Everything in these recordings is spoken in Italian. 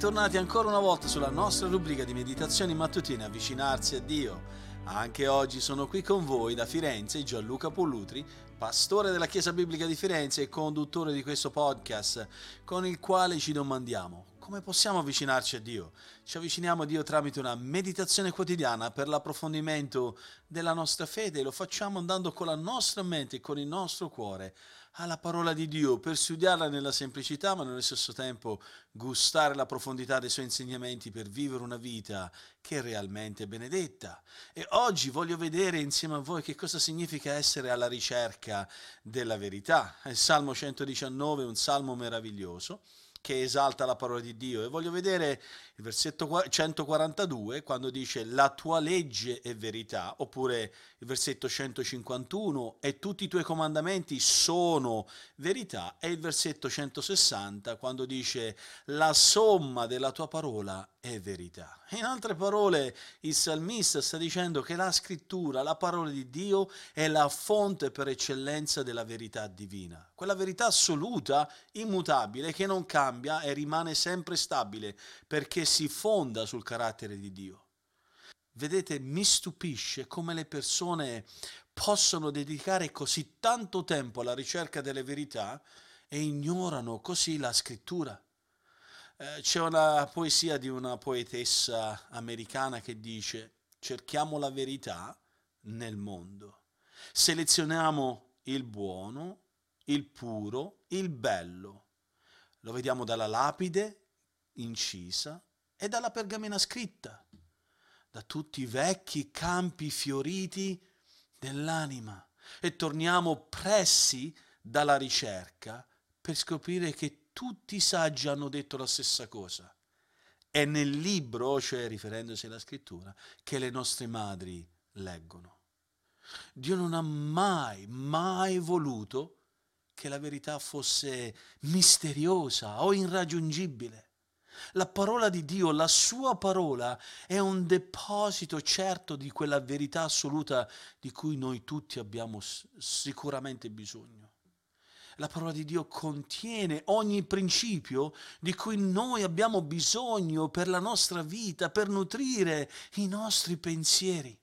bentornati ancora una volta sulla nostra rubrica di meditazioni mattutine Avvicinarsi a Dio. Anche oggi sono qui con voi da Firenze Gianluca Pollutri, pastore della Chiesa Biblica di Firenze e conduttore di questo podcast, con il quale ci domandiamo come possiamo avvicinarci a Dio? Ci avviciniamo a Dio tramite una meditazione quotidiana per l'approfondimento della nostra fede e lo facciamo andando con la nostra mente e con il nostro cuore alla parola di Dio per studiarla nella semplicità ma nello stesso tempo gustare la profondità dei suoi insegnamenti per vivere una vita che è realmente benedetta. E oggi voglio vedere insieme a voi che cosa significa essere alla ricerca della verità. Il Salmo 119 è un salmo meraviglioso che esalta la parola di Dio. E voglio vedere il versetto 142 quando dice la tua legge è verità, oppure il versetto 151 e tutti i tuoi comandamenti sono verità, e il versetto 160 quando dice la somma della tua parola è verità. In altre parole, il salmista sta dicendo che la scrittura, la parola di Dio, è la fonte per eccellenza della verità divina, quella verità assoluta, immutabile, che non cambia e rimane sempre stabile, perché si fonda sul carattere di Dio. Vedete, mi stupisce come le persone possono dedicare così tanto tempo alla ricerca delle verità e ignorano così la scrittura. Eh, c'è una poesia di una poetessa americana che dice cerchiamo la verità nel mondo, selezioniamo il buono, il puro, il bello. Lo vediamo dalla lapide incisa e dalla pergamena scritta, da tutti i vecchi campi fioriti dell'anima e torniamo pressi dalla ricerca per scoprire che tutti i saggi hanno detto la stessa cosa. È nel libro, cioè riferendosi alla scrittura, che le nostre madri leggono. Dio non ha mai, mai voluto che la verità fosse misteriosa o irraggiungibile. La parola di Dio, la sua parola, è un deposito certo di quella verità assoluta di cui noi tutti abbiamo sicuramente bisogno. La parola di Dio contiene ogni principio di cui noi abbiamo bisogno per la nostra vita, per nutrire i nostri pensieri.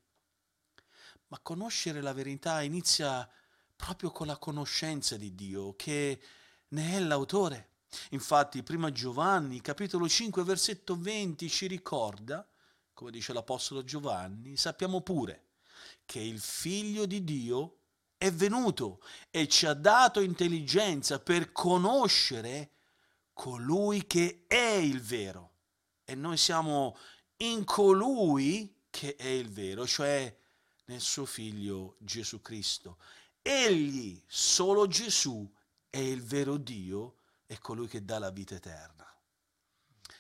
Ma conoscere la verità inizia proprio con la conoscenza di Dio, che ne è l'autore. Infatti, prima Giovanni, capitolo 5, versetto 20, ci ricorda, come dice l'Apostolo Giovanni, sappiamo pure che il Figlio di Dio è venuto e ci ha dato intelligenza per conoscere colui che è il vero. E noi siamo in colui che è il vero, cioè nel suo Figlio Gesù Cristo. Egli, solo Gesù, è il vero Dio è colui che dà la vita eterna.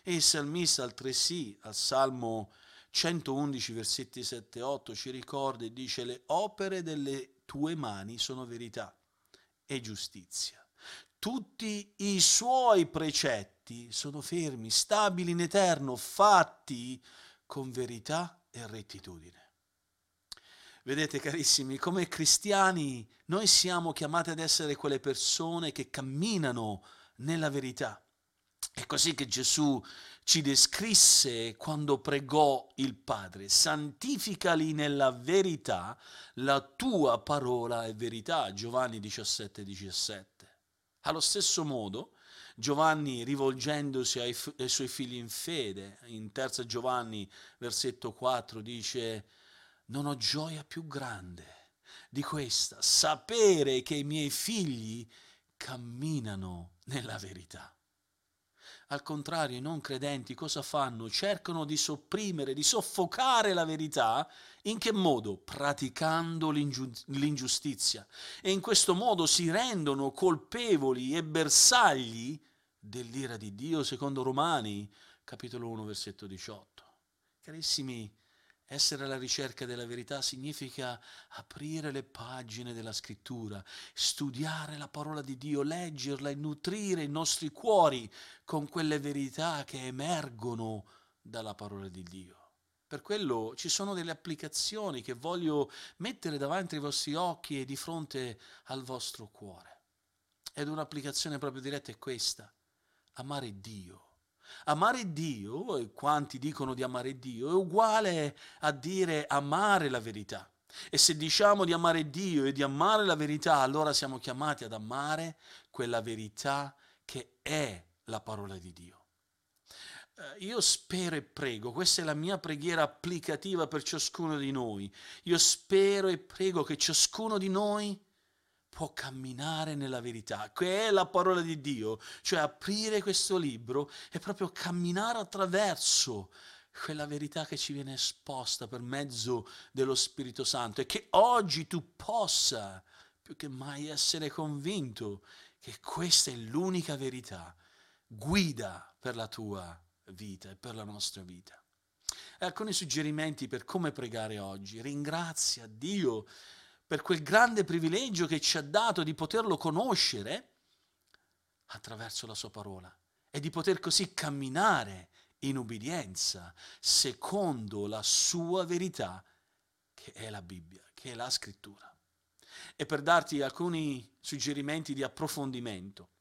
E il salmista altresì al Salmo 111 versetti 7 e 8 ci ricorda e dice le opere delle tue mani sono verità e giustizia. Tutti i suoi precetti sono fermi, stabili in eterno, fatti con verità e rettitudine. Vedete carissimi, come cristiani noi siamo chiamati ad essere quelle persone che camminano nella verità. È così che Gesù ci descrisse quando pregò il Padre, santificali nella verità, la tua parola è verità, Giovanni 17, 17. Allo stesso modo, Giovanni rivolgendosi ai, ai suoi figli in fede, in 3 Giovanni versetto 4 dice, non ho gioia più grande di questa, sapere che i miei figli camminano nella verità. Al contrario, i non credenti cosa fanno? Cercano di sopprimere, di soffocare la verità. In che modo? Praticando l'ingiustizia. E in questo modo si rendono colpevoli e bersagli dell'ira di Dio, secondo Romani, capitolo 1, versetto 18. Carissimi, essere alla ricerca della verità significa aprire le pagine della scrittura, studiare la parola di Dio, leggerla e nutrire i nostri cuori con quelle verità che emergono dalla parola di Dio. Per quello ci sono delle applicazioni che voglio mettere davanti ai vostri occhi e di fronte al vostro cuore. Ed un'applicazione proprio diretta è questa, amare Dio Amare Dio, e quanti dicono di amare Dio, è uguale a dire amare la verità. E se diciamo di amare Dio e di amare la verità, allora siamo chiamati ad amare quella verità che è la parola di Dio. Eh, io spero e prego, questa è la mia preghiera applicativa per ciascuno di noi. Io spero e prego che ciascuno di noi può camminare nella verità, che è la parola di Dio, cioè aprire questo libro e proprio camminare attraverso quella verità che ci viene esposta per mezzo dello Spirito Santo e che oggi tu possa più che mai essere convinto che questa è l'unica verità, guida per la tua vita e per la nostra vita. E alcuni suggerimenti per come pregare oggi. Ringrazia Dio per quel grande privilegio che ci ha dato di poterlo conoscere attraverso la sua parola e di poter così camminare in ubbidienza secondo la sua verità che è la Bibbia, che è la scrittura. E per darti alcuni suggerimenti di approfondimento,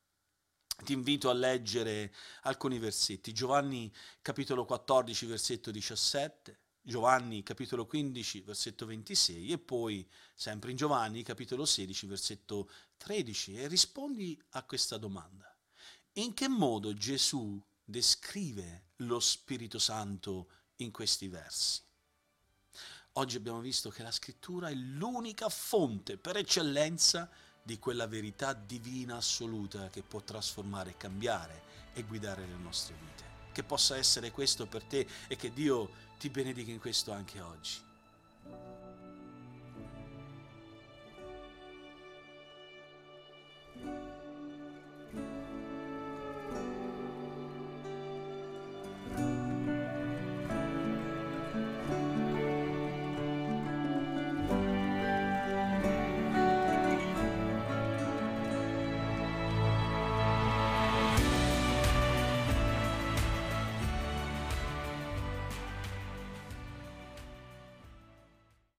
ti invito a leggere alcuni versetti. Giovanni capitolo 14, versetto 17, Giovanni capitolo 15 versetto 26 e poi sempre in Giovanni capitolo 16 versetto 13 e rispondi a questa domanda. In che modo Gesù descrive lo Spirito Santo in questi versi? Oggi abbiamo visto che la scrittura è l'unica fonte per eccellenza di quella verità divina assoluta che può trasformare, cambiare e guidare le nostre vite che possa essere questo per te e che Dio ti benedica in questo anche oggi.